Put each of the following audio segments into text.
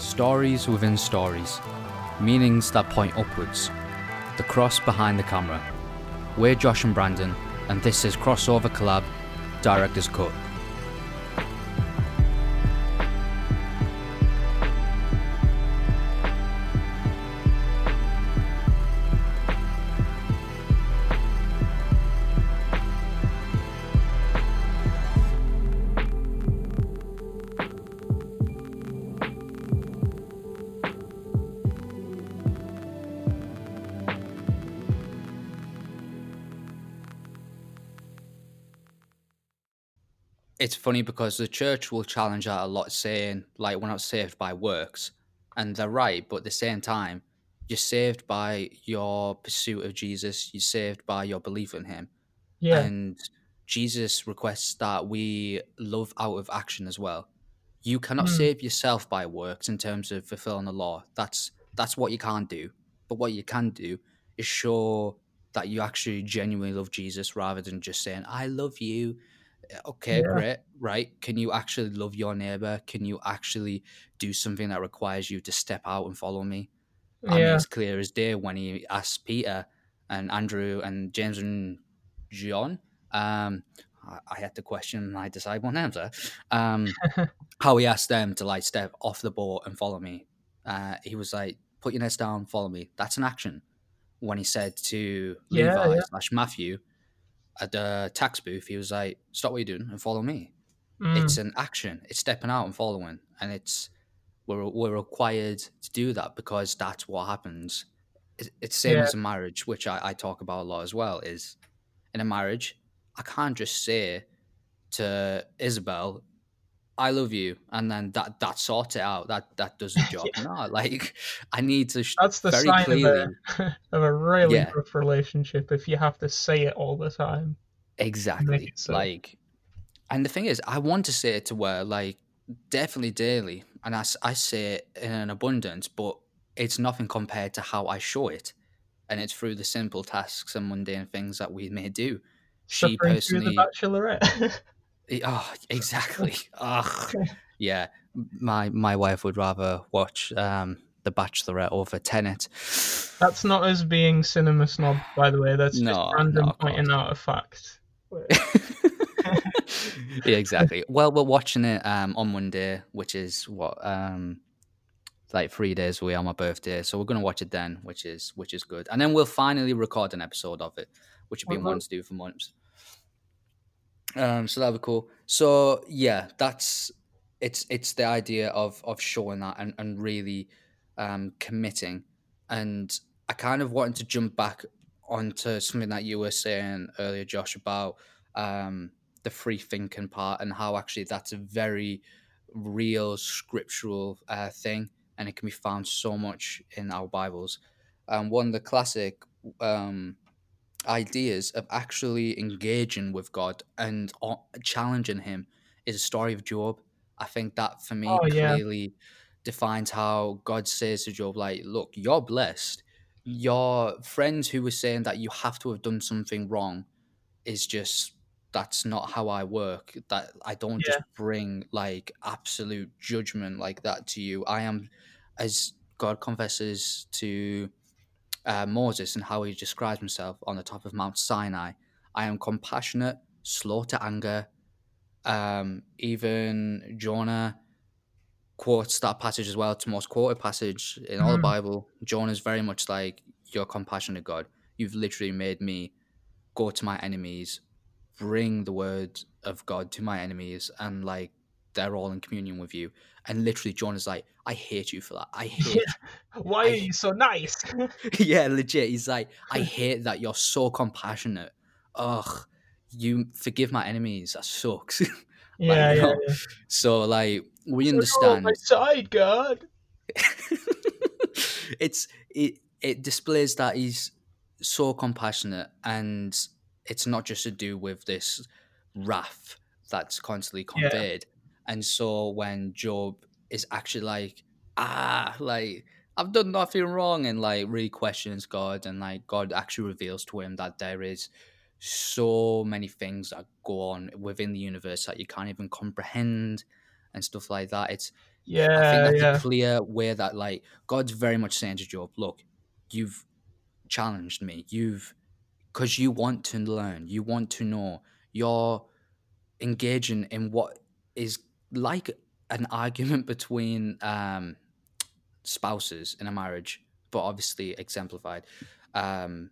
Stories within stories, meanings that point upwards. The cross behind the camera. We're Josh and Brandon, and this is Crossover Collab Director's Cut. Funny because the church will challenge that a lot, saying, like, we're not saved by works. And they're right, but at the same time, you're saved by your pursuit of Jesus, you're saved by your belief in Him. Yeah. And Jesus requests that we love out of action as well. You cannot Mm. save yourself by works in terms of fulfilling the law. That's that's what you can't do. But what you can do is show that you actually genuinely love Jesus rather than just saying, I love you. Okay, Yeah. great. Right. Can you actually love your neighbor? Can you actually do something that requires you to step out and follow me? I mean, yeah. it's clear as day when he asked Peter and Andrew and James and John. Um, I, I had to question my disciple names there. Um, how he asked them to like step off the boat and follow me. Uh, he was like, "Put your nets down, follow me." That's an action. When he said to Yeah, Levi yeah. slash Matthew at the tax booth, he was like, "Stop what you're doing and follow me." Mm. It's an action. It's stepping out and following, and it's we're we're required to do that because that's what happens. It's, it's same Yeah. as a marriage, which I, I talk about a lot as well. Is in a marriage, I can't just say to Isabel, "I love you," and then that that sorts it out. That that does the job. No, like I need to sh- That's the very sign clearly. of a of a really Yeah. rough relationship if you have to say it all the time. Exactly. it so. Like, and the thing is, I want to say it to where, like, definitely daily, and I I say it in an abundance, but it's nothing compared to how I show it. And it's through the simple tasks and mundane things that we may do. She Suffering through the personally, Bachelorette. Oh, exactly. Ugh. Yeah, my my wife would rather watch um, The Bachelorette over Tenet. That's not us being cinema snob, by the way. That's just random no, pointing out a fact. yeah, exactly. Well, we're watching it um, on Monday, which is what um, like three days away on my birthday. So we're gonna watch it then, which is which is good. And then we'll finally record an episode of it, which we've been wanting to do for months. Um, so that'd be cool. So yeah, that's it's it's the idea of of showing that and and really um, committing. And I kind of wanted to jump back onto something that you were saying earlier, Josh, about um, the free thinking part and how actually that's a very real scriptural uh, thing, and it can be found so much in our Bibles. Um, one of the classic um, ideas of actually engaging with God and uh, challenging Him is a story of Job. I think that for me Oh, yeah. clearly defines how God says to Job, like, look, you're blessed. Your friends who were saying that you have to have done something wrong is just that's not how I work. That I don't just bring like absolute judgment like that to you. I am as God confesses to uh, Moses and how he describes himself on the top of Mount Sinai. I am compassionate, slow to anger. Um, even Jonah quotes that passage as well. It's the most quoted passage in all the Mhm. Bible. Jonah is very much like, You're compassionate, God. You've literally made me go to my enemies, bring the word of God to my enemies, and like they're all in communion with you. And literally, John is like, I hate you for that. I hate Why I- are you so nice? yeah, legit. He's like, I hate that you're so compassionate. Ugh, you forgive my enemies. That sucks. yeah, you yeah, yeah. so like we So you're on understand. my side, God. it's it it displays that he's so compassionate, and it's not just to do with this wrath that's constantly Yeah. conveyed. And so when Job is actually like, ah, like I've done nothing wrong, and like really questions God, and like God actually reveals to him that there is so many things that go on within the universe that you can't even comprehend and stuff like that. It's Yeah, I think that's yeah. a clear way that like God's very much saying to Job, look, you've challenged me. You've because you want to learn, you want to know. You're engaging in what is like an argument between um, spouses in a marriage, but obviously exemplified. Um,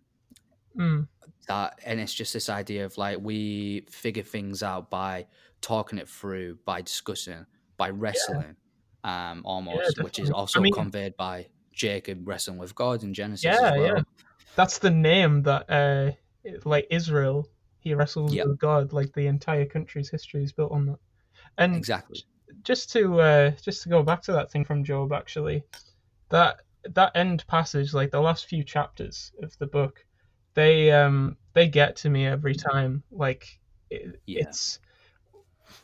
Mm. that and it's just this idea of like we figure things out by talking it through, by discussing, by wrestling, um, almost, which is definitely. I also mean- conveyed by Jacob wrestling with God in Genesis Yeah, as well. yeah. That's the name that uh like Israel he wrestles Yeah. with God, like the entire country's history is built on that. And Exactly. just to uh just to go back to that thing from Job actually, that that end passage, like the last few chapters of the book, they um they get to me every time. Like it, Yeah. it's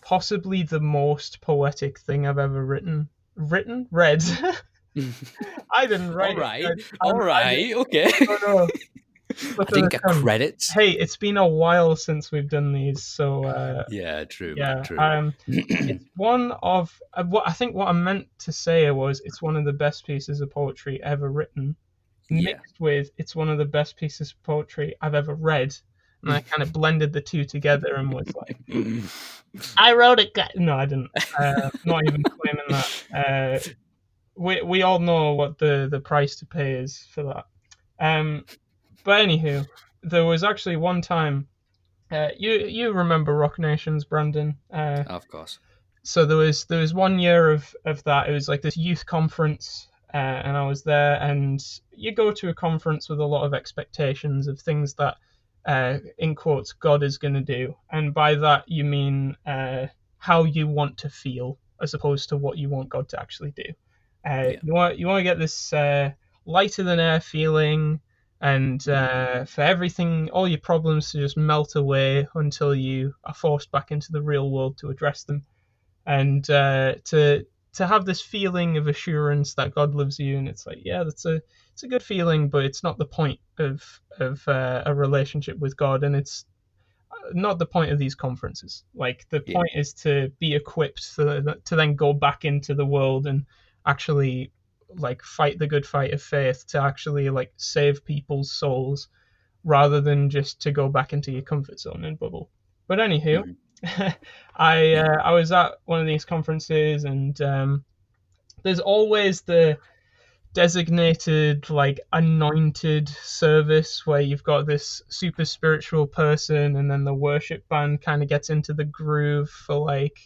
possibly the most poetic thing I've ever written. Written? Read. I didn't write all right. it. I- I- All I right. Okay. don't know. I think didn't the credits. Hey, it's been a while since we've done these, so uh, Yeah, true. yeah. True. Um, it's one of uh, what I think what I meant to say was it's one of the best pieces of poetry ever written, Yeah. mixed with it's one of the best pieces of poetry I've ever read, and I kind of blended the two together and was like, I wrote it. guy-" No, I didn't. Uh, not even claiming that. Uh, we we all know what the the price to pay is for that. Um, but anywho, there was actually one time. Uh, you you remember Rock Nations, Brandon? Uh, of course. so there was there was one year of of that. It was like this youth conference, uh, and I was there. And you go to a conference with a lot of expectations of things that, uh, in quotes, God is going to do, and by that you mean uh, how you want to feel as opposed to what you want God to actually do. Uh, Yeah. You want you want to get this uh, lighter than air feeling. And uh, for everything, all your problems to just melt away until you are forced back into the real world to address them and uh, to to have this feeling of assurance that God loves you, and it's like, yeah, that's a it's a good feeling, but it's not the point of of uh, a relationship with God, and it's uh, not the point of these conferences. Like the Yeah. point is to be equipped to to then go back into the world and actually like fight the good fight of faith to actually like save people's souls rather than just to go back into your comfort zone and bubble. But anywho, I uh, I was at one of these conferences and um, there's always the designated like anointed service where you've got this super spiritual person and then the worship band kind of gets into the groove for like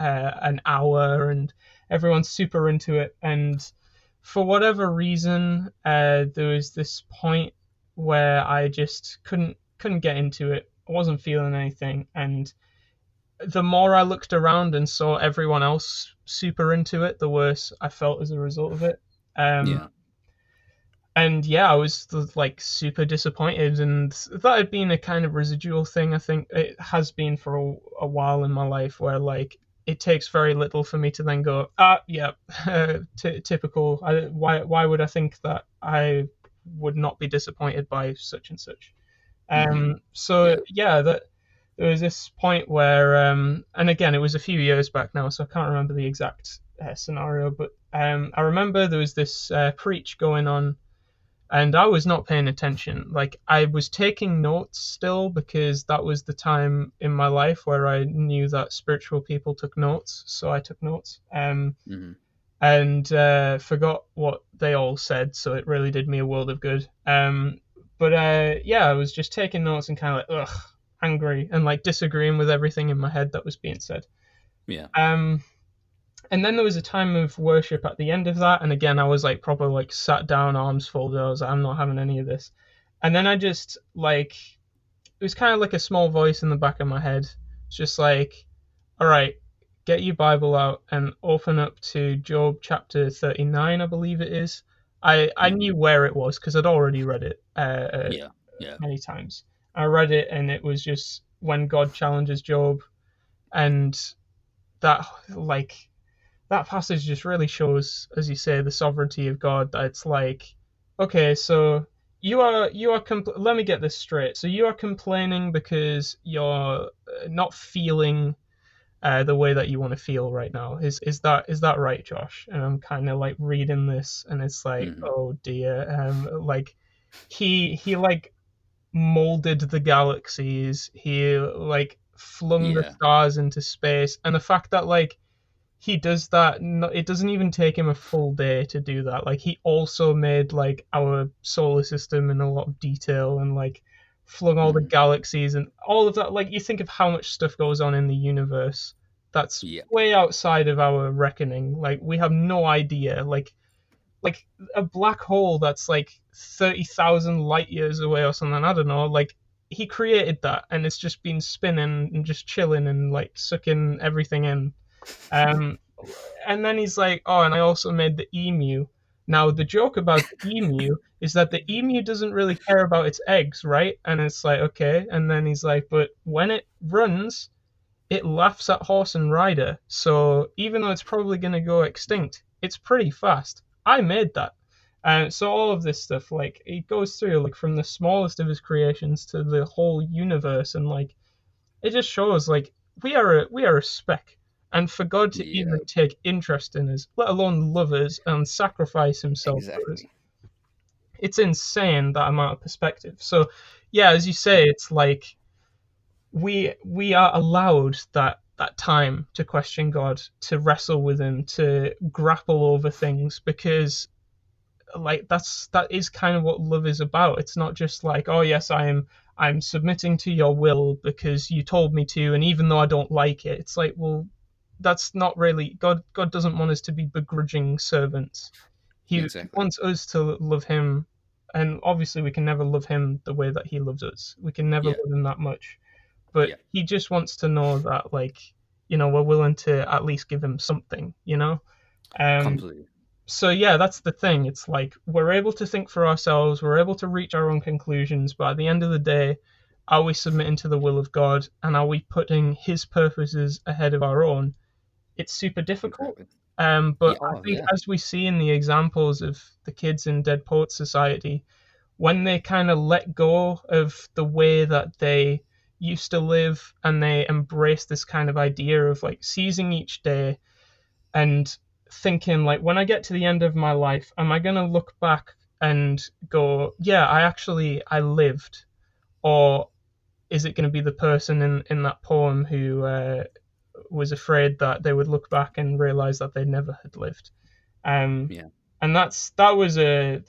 uh, an hour and everyone's super into it and for whatever reason uh, there was this point where I just couldn't couldn't get into it I wasn't feeling anything and the more I looked around and saw everyone else super into it, the worse I felt as a result of it. Um, yeah. And yeah, I was like super disappointed, and that had been a kind of residual thing. I think it has been for a, a while in my life, where like it takes very little for me to then go, ah, yeah, t- typical. I, why why would I think that I would not be disappointed by such and such? Um, Mhm. so Yeah. yeah, that there was this point where, um, and again, it was a few years back now, so I can't remember the exact uh, scenario, but um, I remember there was this uh, preach going on, and I was not paying attention. Like I was taking notes still because that was the time in my life where I knew that spiritual people took notes, so I took notes. Um, hmm and uh, forgot what they all said, so it really did me a world of good. Um, but uh, yeah, I was just taking notes and kind of like, ugh, angry and like disagreeing with everything in my head that was being said. Yeah. Um, and then there was a time of worship at the end of that, and again, I was like proper like sat down, arms folded. I was like, I'm not having any of this. And then I just like, it was kind of like a small voice in the back of my head. It's just like, all right, get your Bible out and open up to Job chapter 39, I believe it is. I, I Mhm. knew where it was because I'd already read it uh, uh, Yeah. Yeah. many times. I read it and it was just when God challenges Job, and that like that passage just really shows, as you say, the sovereignty of God. That it's like, okay, so you are you are compl- let me get this straight. So you are complaining because you're uh, not feeling uh, the way that you want to feel right now. Is is that is that right, Josh? And I'm kind of like reading this, and it's like, Mhm. oh dear, um, like he he like molded the galaxies. He like flung the stars into space, and the fact that like he does that, it doesn't even take him a full day to do that. Like he also made like our solar system in a lot of detail, and like flung all the Mhm. galaxies and all of that. Like you think of how much stuff goes on in the universe. That's Yeah. way outside of our reckoning. Like we have no idea. Like like a black hole that's like 30,000 light years away or something. I don't know. Like he created that and it's just been spinning and just chilling and like sucking everything in. Um, and then he's like, oh, and I also made the emu. Now, the joke about the emu is that the emu doesn't really care about its eggs, right? And it's like, okay. And then he's like, but when it runs, it laughs at horse and rider. So even though it's probably going to go extinct, it's pretty fast. I made that. And so all of this stuff, like it goes through like from the smallest of his creations to the whole universe, and like it just shows like we are a we are a speck. And for God to Yeah. even take interest in us, let alone love us and sacrifice himself for us, it's insane that amount of perspective. So yeah, as you say, it's like we we are allowed that that time to question God, to wrestle with him, to grapple over things because like that's that is kind of what love is about. It's not just like, oh yes, I am I'm submitting to your will because you told me to and even though I don't like it, it's like, well, that's not really God God doesn't want us to be begrudging servants. He Exactly. wants us to love him and obviously we can never love him the way that he loves us. We can never Yeah. love him that much. But Yeah. he just wants to know that like, you know, we're willing to at least give him something, you know? Um Completely. so yeah, that's the thing. It's like we're able to think for ourselves, we're able to reach our own conclusions, but at the end of the day, are we submitting to the will of God and are we putting his purposes ahead of our own? It's super difficult. Um, but Yeah, I oh, think yeah. as we see in the examples of the kids in Dead Poets Society, when they kind of let go of the way that they used to live and they embrace this kind of idea of like seizing each day and thinking like when I get to the end of my life, am I gonna look back and go, yeah, I actually I lived, or is it gonna be the person in in that poem who uh, was afraid that they would look back and realize that they never had lived? Um, Yeah. and that's that was a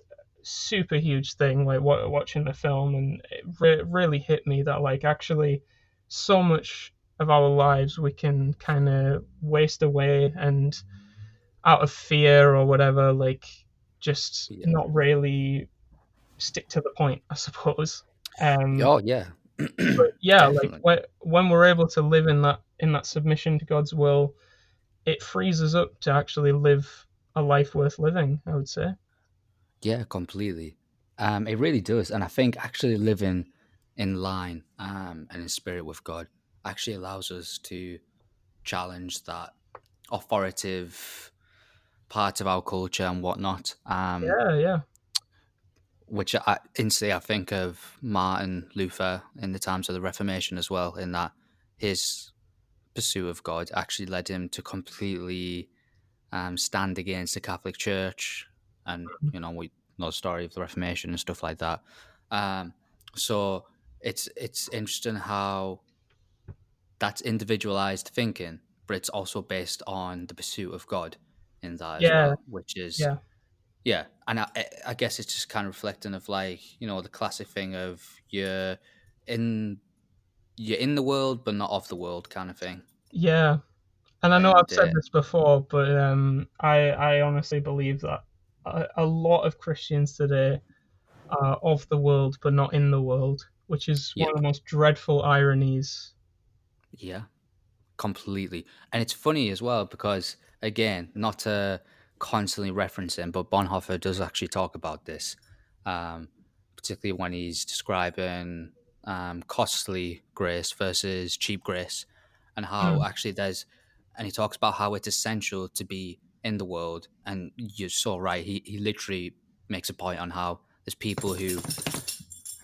super huge thing like wa- watching the film and it re- really hit me that like actually so much of our lives we can kind of waste away and out of fear or whatever like just Yeah. not really stick to the point i suppose um Oh yeah. but yeah definitely. like wh- when we're able to live in that in that submission to god's will it frees us up to actually live a life worth living i would say Yeah, completely. Um, it really does, and I think actually living in line um, and in spirit with God actually allows us to challenge that authoritative part of our culture and whatnot. Um, yeah yeah which I instantly I think of Martin Luther in the times of the Reformation as well, in that his pursuit of God actually led him to completely um, stand against the Catholic Church, and you know we know the story of the Reformation and stuff like that. Um, so it's it's interesting how that's individualized thinking, but it's also based on the pursuit of God in that Yeah. well, which is yeah yeah, and I, I- I guess it's just kind of reflecting of like you know the classic thing of you're in you're in the world but not of the world kind of thing. Yeah, and I know And, I've said uh, this before, but um, I I honestly believe that a, a lot of Christians today are of the world but not in the world, which is one Yeah. of the most dreadful ironies. Yeah, completely. And it's funny as well because again, not to constantly reference him, but Bonhoeffer does actually talk about this, um, particularly when he's describing um, costly grace versus cheap grace, and how actually there's, and he talks about how it's essential to be in the world. And you're so right. He he literally makes a point on how there's people who,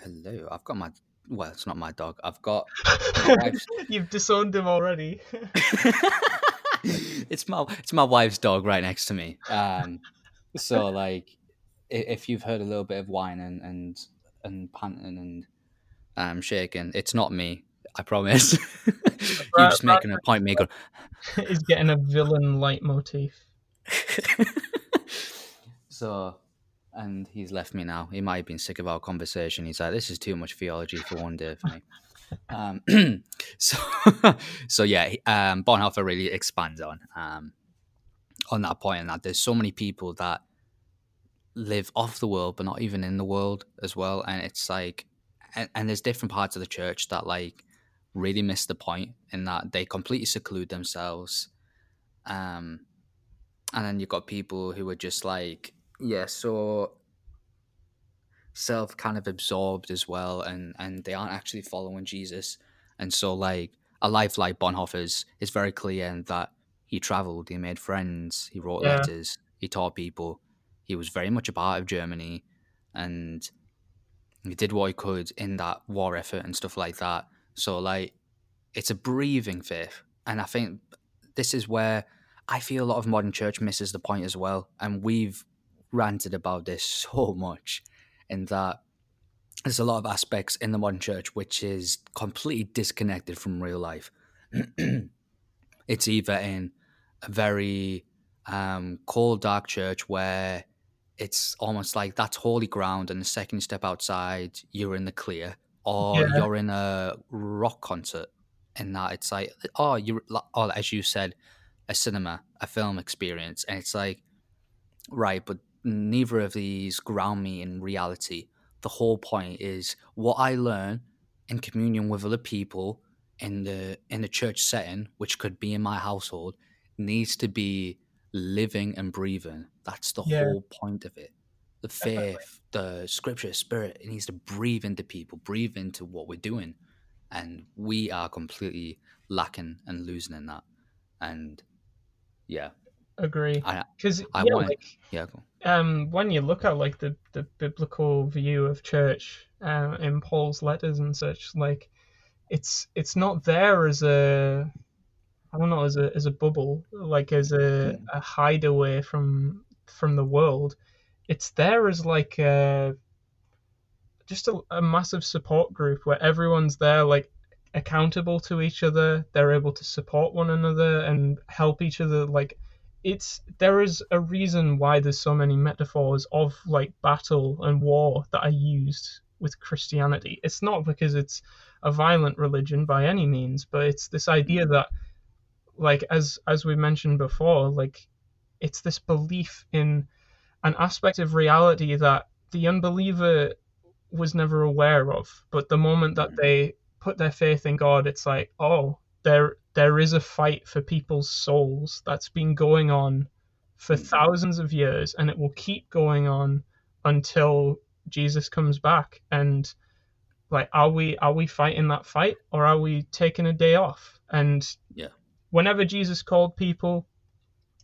hello, I've got my well, it's not my dog. I've got. You've disowned him already. it's my it's my wife's dog right next to me. Um, so like, if you've heard a little bit of whining and and panting and um shaking, it's not me. I promise. You're just making a point, me going. Is getting a villain leitmotif. so, and he's left me now. He might have been sick of our conversation. He's like, "This is too much theology for one day for me." um, so, so yeah, um, Bonhoeffer really expands on um, on that point, and that there's so many people that live off the world, but not even in the world as well, and it's like, and, and there's different parts of the church that like really miss the point in that they completely seclude themselves. Um, and then you've got people who are just like, yeah, so self kind of absorbed as well, and and they aren't actually following Jesus. And so, like a life like Bonhoeffer's is very clear in that he traveled, he made friends, he wrote Yeah. letters, he taught people. He was very much a part of Germany, and he did what he could in that war effort and stuff like that. So, like, it's a breathing faith, and I think this is where I feel a lot of modern church misses the point as well. And we've ranted about this so much in that there's a lot of aspects in the modern church which is completely disconnected from real life. it's either in a very um, cold, dark church where it's almost like that's holy ground, and the second you step outside, you're in the clear, or Yeah. you're in a rock concert. and that, it's like, oh, you're, or oh, as you said, a cinema, a film experience, and it's like, right, but neither of these ground me in reality. The whole point is what I learn in communion with other people in the in the church setting, which could be in my household, needs to be living and breathing. That's the Yeah. whole point of it. The Definitely. faith, the scripture, spirit, it needs to breathe into people, breathe into what we're doing. And we are completely lacking and losing in that. And yeah, Agree. Because I yeah, want- like yeah, go. um, when you look at like the, the biblical view of church uh, in Paul's letters and such, like it's it's not there as a I don't know as a as a bubble, like as a, a hideaway from from the world. It's there as like a just a, a massive support group where everyone's there like accountable to each other. They're able to support one another and help each other. Like it's there is a reason why there's so many metaphors of like battle and war that are used with Christianity. It's not because it's a violent religion by any means, but it's this idea that like as as we mentioned before, like it's this belief in an aspect of reality that the unbeliever was never aware of. But the moment that Mhm. they put their faith in God, it's like, oh, there there is a fight for people's souls that's been going on for Mhm. thousands of years, and it will keep going on until Jesus comes back. And like, are we are we fighting that fight, or are we taking a day off? And Yeah. whenever Jesus called people,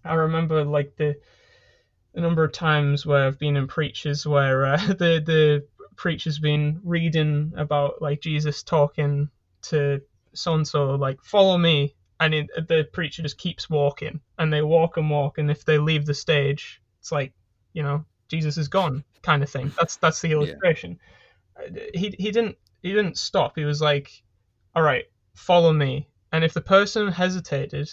I remember like the the number of times where I've been in preachers where uh, the the preacher's been reading about like Jesus talking to so and so, like follow me, and it, the preacher just keeps walking, and they walk and walk, and if they leave the stage, it's like you know Jesus is gone, kind of thing. That's that's the illustration. Uh, He he didn't he didn't stop. He was like, all right, follow me, and if the person hesitated,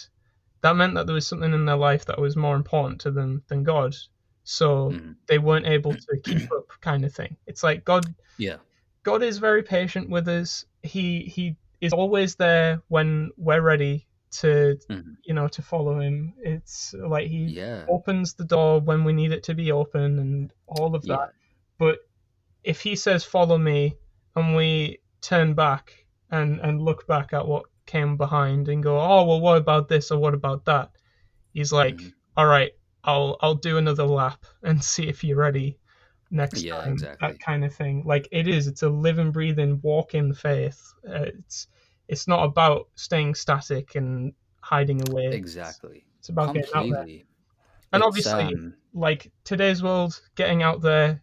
that meant that there was something in their life that was more important to them than God. So Mhm. they weren't able to keep up, kind of thing. It's like God Yeah. God is very patient with us. He he is always there when we're ready to Mhm. you know to follow him. It's like he Yeah. opens the door when we need it to be open and all of that. Yeah. But if he says follow me and we turn back and and look back at what came behind and go, oh well, what about this or what about that? He's like, Mhm. all right, I'll I'll do another lap and see if you're ready next Yeah, time. exactly. That kind of thing. Like it is. It's a live living, breathing, walking faith. Uh, it's it's not about staying static and hiding away. Exactly. It's about getting out there. And It's, obviously, um, like today's world, getting out there,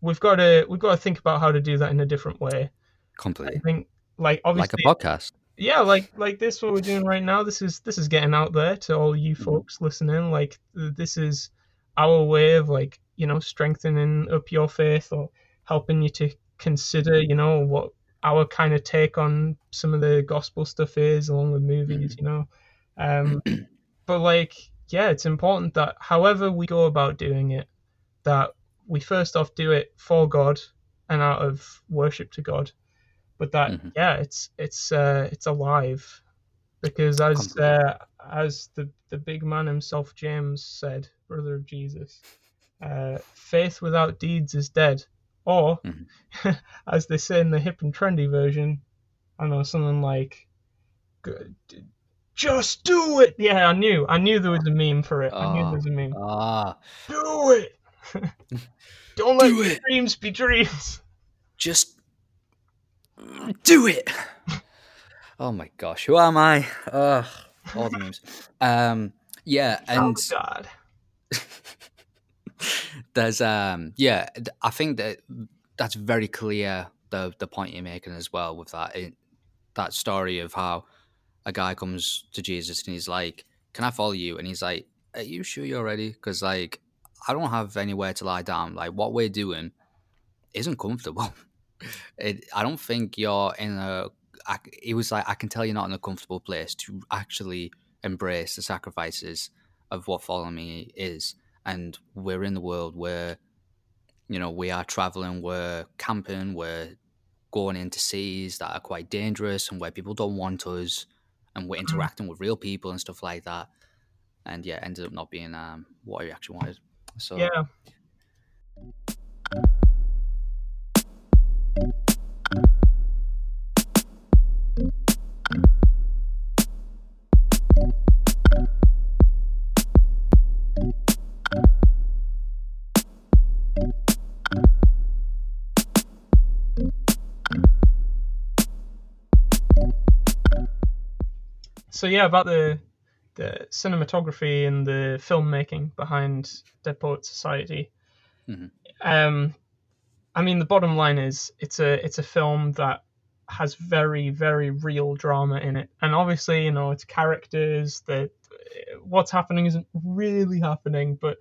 we've got to we've got to think about how to do that in a different way. completely. I think like obviously Like a podcast. Yeah like like this what we're doing right now this is this is getting out there to all you Mhm. folks listening like this is our way of like you know strengthening up your faith or helping you to consider you know what our kind of take on some of the gospel stuff is along with movies you know? Um but like yeah it's important that however we go about doing it that we first off do it for god and out of worship to god but that Mhm. yeah it's it's uh it's alive. Because as uh, as the the big man himself james said brother of jesus uh faith without deeds is dead. Or Mhm. as they say in the hip and trendy version i don't know something like "G- just do it. Yeah i knew i knew there was a meme for it. I knew there was a meme. Ah, do it! Don't let Do dreams be dreams. Just do it. Oh my gosh, who am I? Ugh, all the names. Um, yeah, and oh god there's um, yeah, I think that that's very clear. The the point you're making as well with that it, that story of how a guy comes to Jesus and he's like, "Can I follow you?" And he's like, "Are you sure you're ready? Because like I don't have anywhere to lie down. Like what we're doing isn't comfortable. it, I don't think you're in a." I, he was like, "I can tell you're not in a comfortable place to actually embrace the sacrifices of what following me is." And we're in the world where, you know, we are traveling, we're camping, we're going into seas that are quite dangerous and where people don't want us and we're interacting with real people and stuff like that and yeah ended up not being um what i actually wanted so yeah so yeah about the the cinematography and the filmmaking behind Dead Poet Society. Mhm. Um, I mean, the bottom line is it's a it's a film that has very very real drama in it, and obviously you know it's characters that what's happening isn't really happening, but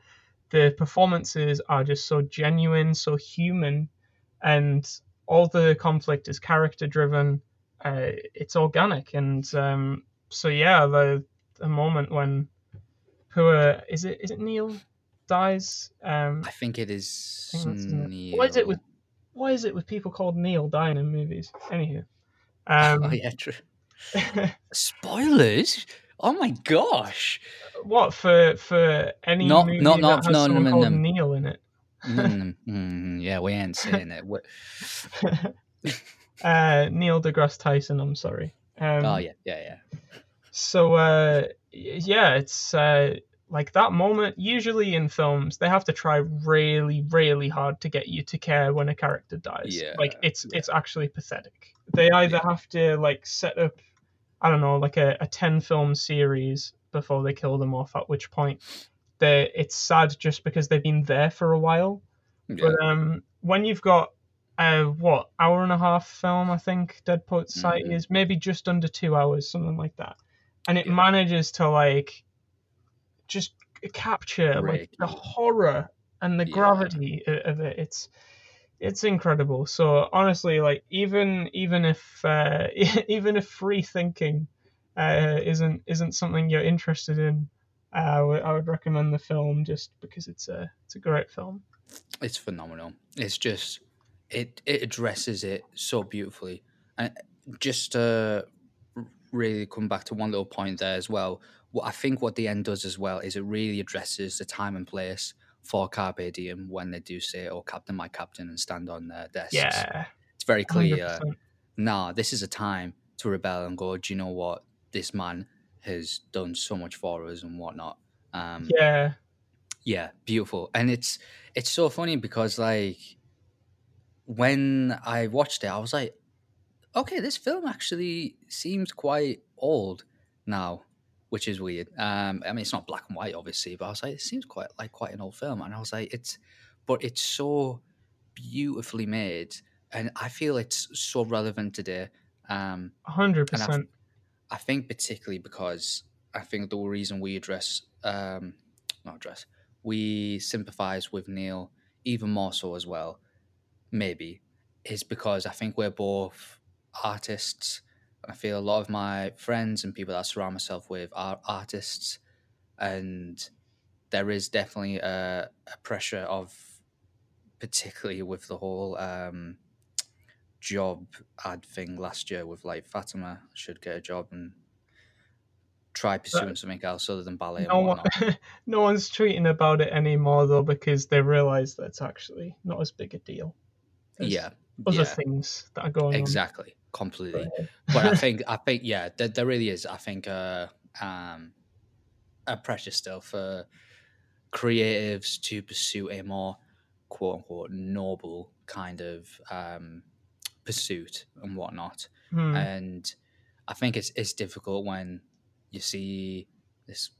the performances are just so genuine, so human, and all the conflict is character driven. Uh, it's organic, and um, so yeah, the the moment when poor is it is it Neil dies? Um, i think it is think that's isn't it. Neil. Why is it with why is it with people called Neil dying in movies? Anywho, um, oh yeah true spoilers oh my gosh what for for any Not- movie not- that not- has no, no, called no. Neil in it? Mm, mm, yeah we ain't saying it uh, Neil deGrasse Tyson. I'm sorry. Um, oh yeah yeah yeah So uh, yeah, it's uh, like that moment. Usually in films, they have to try really, really hard to get you to care when a character dies. Yeah, like it's yeah. it's actually pathetic. They either have to like set up, I don't know, like a, a ten film series before they kill them off. At which point, they it's sad just because they've been there for a while. yeah. But um, when you've got uh, what hour and a half film, I think Dead Poet Society Mhm. is maybe just under two hours, something like that, and it Yeah. manages to like just capture like the horror and the Yeah. gravity of it. It's it's incredible. So honestly, like even even if uh, even if free thinking uh, isn't isn't something you're interested in, uh, I would- I would recommend the film just because it's a it's a great film. it's phenomenal. It's just it it addresses it so beautifully, and just to really come back to one little point there as well. What I think what the end does as well is it really addresses the time and place for Carpe Diem when they do say, "Oh, Captain, my Captain," and stand on their desks. Yeah, it's very clear. 100%. Nah, this is a time to rebel and go. Do you know what? This man has done so much for us and whatnot. Um, Yeah, yeah beautiful and it's it's so funny because like when i watched it i was like okay this film actually seems quite old now which is weird um i mean it's not black and white obviously but i was like it seems quite like quite an old film and i was like it's but it's so beautifully made and I feel it's so relevant today. Um, hundred percent. I think particularly because I think the reason we address, um, not address, we sympathise with Neil even more so as well, maybe, is because I think we're both artists. I feel a lot of my friends and people that I surround myself with are artists, and there is definitely a, a pressure of, particularly with the whole um, job ad thing last year with like Fatima should get a job and try pursuing something else other than ballet No one, no one's tweeting about it anymore though because they realise that it's actually not as big a deal. There's yeah, other yeah, things that are going exactly, completely. on. But I think I think yeah, there, there really is. I think uh, um, a pressure still for creatives to pursue a more quote unquote noble kind of um, pursuit and whatnot. Hmm. and I think it's it's difficult when you see this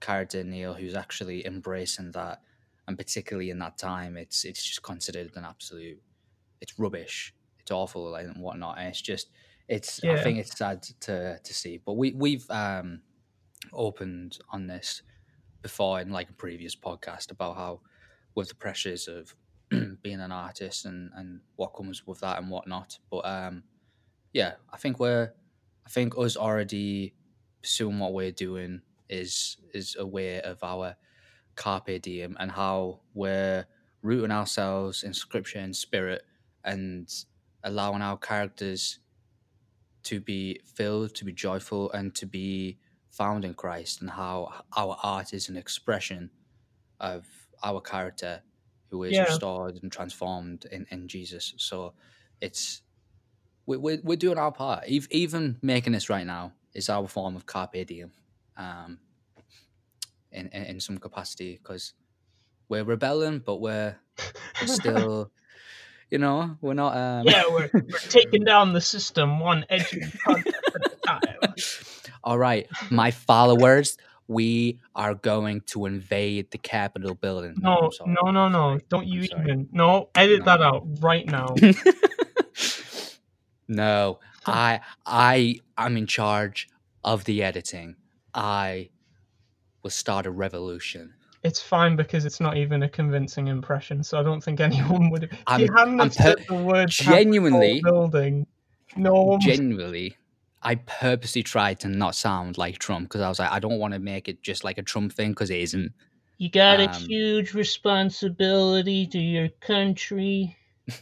character Neil who's actually embracing that, and particularly in that time, it's it's just considered an absolute, it's rubbish, it's awful, and whatnot, and it's just it's I think it's sad to to see, but we we've um opened on this before in like a previous podcast about how with the pressures of being an artist and and what comes with that and whatnot, but um yeah, I think we're, I think us already pursuing what we're doing is is a way of our carpe diem and how we're rooting ourselves in scripture and spirit and allowing our characters to be filled, to be joyful, and to be found in Christ, and how our art is an expression of our character who is Yeah. restored and transformed in, in Jesus. So it's we- we're, we're doing our part. Even making this right now is our form of carpe diem, um, in, in in some capacity because we're rebelling, but we're, we're still, you know, we're not. Um, yeah, we're, we're taking down the system one concept at a time. All right, my followers, we are going to invade the Capitol building. No, no, no, no! Don't you even? No, edit No. that out right now. no, I I I'm in charge of the editing. I will start a revolution. It's fine because it's not even a convincing impression, so I don't think anyone would. If I'm- you hadn't I'm have per- the word genuinely- building, no. Genuinely, I purposely tried to not sound like Trump because I was like, I don't want to make it just like a Trump thing because it isn't. you got a um, huge responsibility to your country.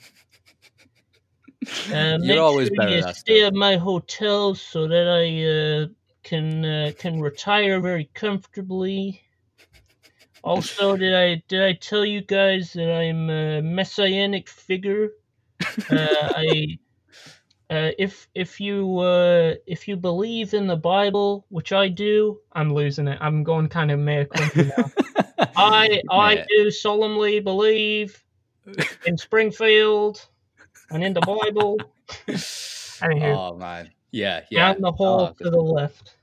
Uh, make always sure better you at that stay stuff. at my hotel so that I uh, can uh, can retire very comfortably. Also, did I did I tell you guys that I'm a messianic figure? Uh, I uh, if if you uh, if you believe in the Bible, which I do, I'm losing it. I'm going kind of mea now. I I do solemnly believe in Springfield and in the Bible. Anywho, oh man, yeah, yeah. and the hole Oh, to the left.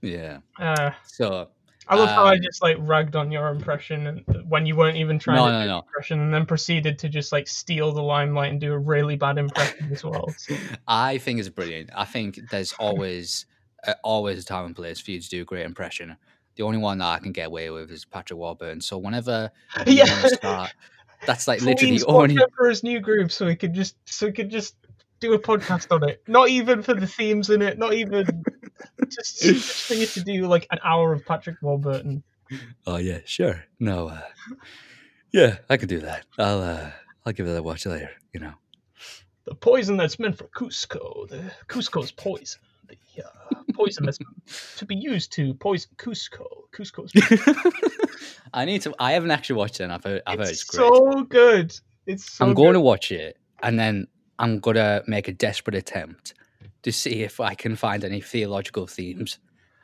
yeah. Uh, So I love how I Um, just like ragged on your impression when you weren't even trying no, to no, do no. an impression, and then proceeded to just like steal the limelight and do a really bad impression as well. So, I think it's brilliant. I think there's always uh, always a time and place for you to do a great impression. The only one that I can get away with is Patrick Warburton. So whenever you yeah. start, that's like literally Please only. watch Emperor's New Groove, so we could just so we could just do a podcast on it. Not even for the themes in it. Not even just, just for you to do like an hour of Patrick Warburton. Oh yeah, sure. No, uh, yeah, I could do that. I'll uh, I'll give it a watch later. You know. The poison that's meant for Kuzco. The Kuzco's poison. The uh, poison that's to be used to poison Kuzco. Kuzco's. I need to. I haven't actually watched it. and I've heard. I've heard it's it's great. so good. It's so I'm going good. to watch it, and then I'm gonna make a desperate attempt to see if I can find any theological themes,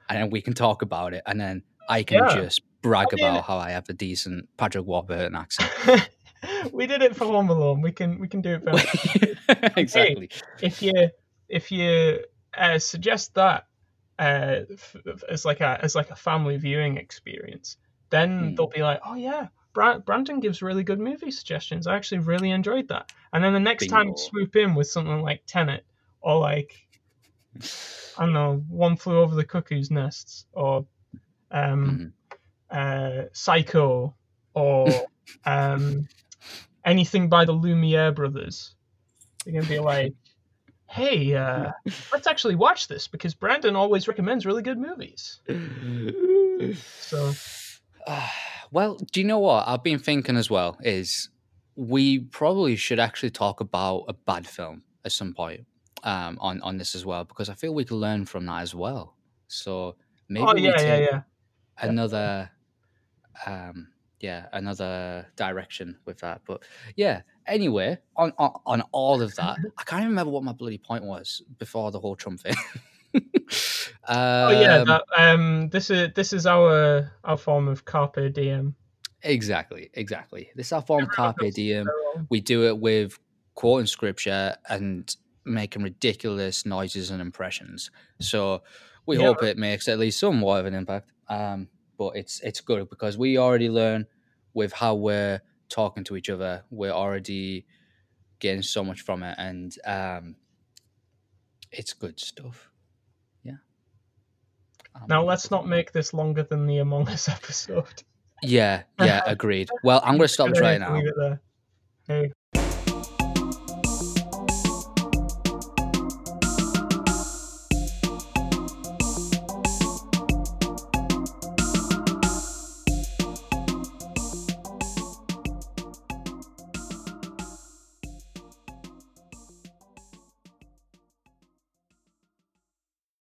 and then we can talk about it, and then I can Yeah. just brag I mean- about how I have a decent Patrick Warburton accent. we did it for Home Alone. We can we can do it for exactly. if you if you uh, suggest that uh, f- as like a as like a family viewing experience, then Hmm. they'll be like, oh yeah, Bra- Brandon gives really good movie suggestions. I actually really enjoyed that. And then the next Bingo. time swoop in with something like Tenet or like I don't know, One Flew Over the Cuckoo's Nests or um, Mhm. uh, Psycho or um, anything by the Lumiere brothers. You're gonna be like, hey, uh, let's actually watch this because Brandon always recommends really good movies. So well, do you know what I've been thinking as well? Is we probably should actually talk about a bad film at some point um, on on this as well because I feel we can learn from that as well. So maybe oh we yeah, yeah, take yeah. another um yeah another direction with that but yeah anyway on on, on all of that i can't even remember what my bloody point was before the whole trump thing Oh yeah, Um, that, um, this is this is our our form of carpe diem. exactly exactly this is our form of carpe diem we do it with quoting scripture and making ridiculous noises and impressions so we Yeah. hope it makes at least somewhat of an impact um but it's it's good because we already learn with how we're talking to each other we're already getting so much from it and um it's good stuff yeah Um, Now let's not make this longer than the Among Us episode. yeah yeah agreed well i'm gonna stop Just right now leave it there. Hey.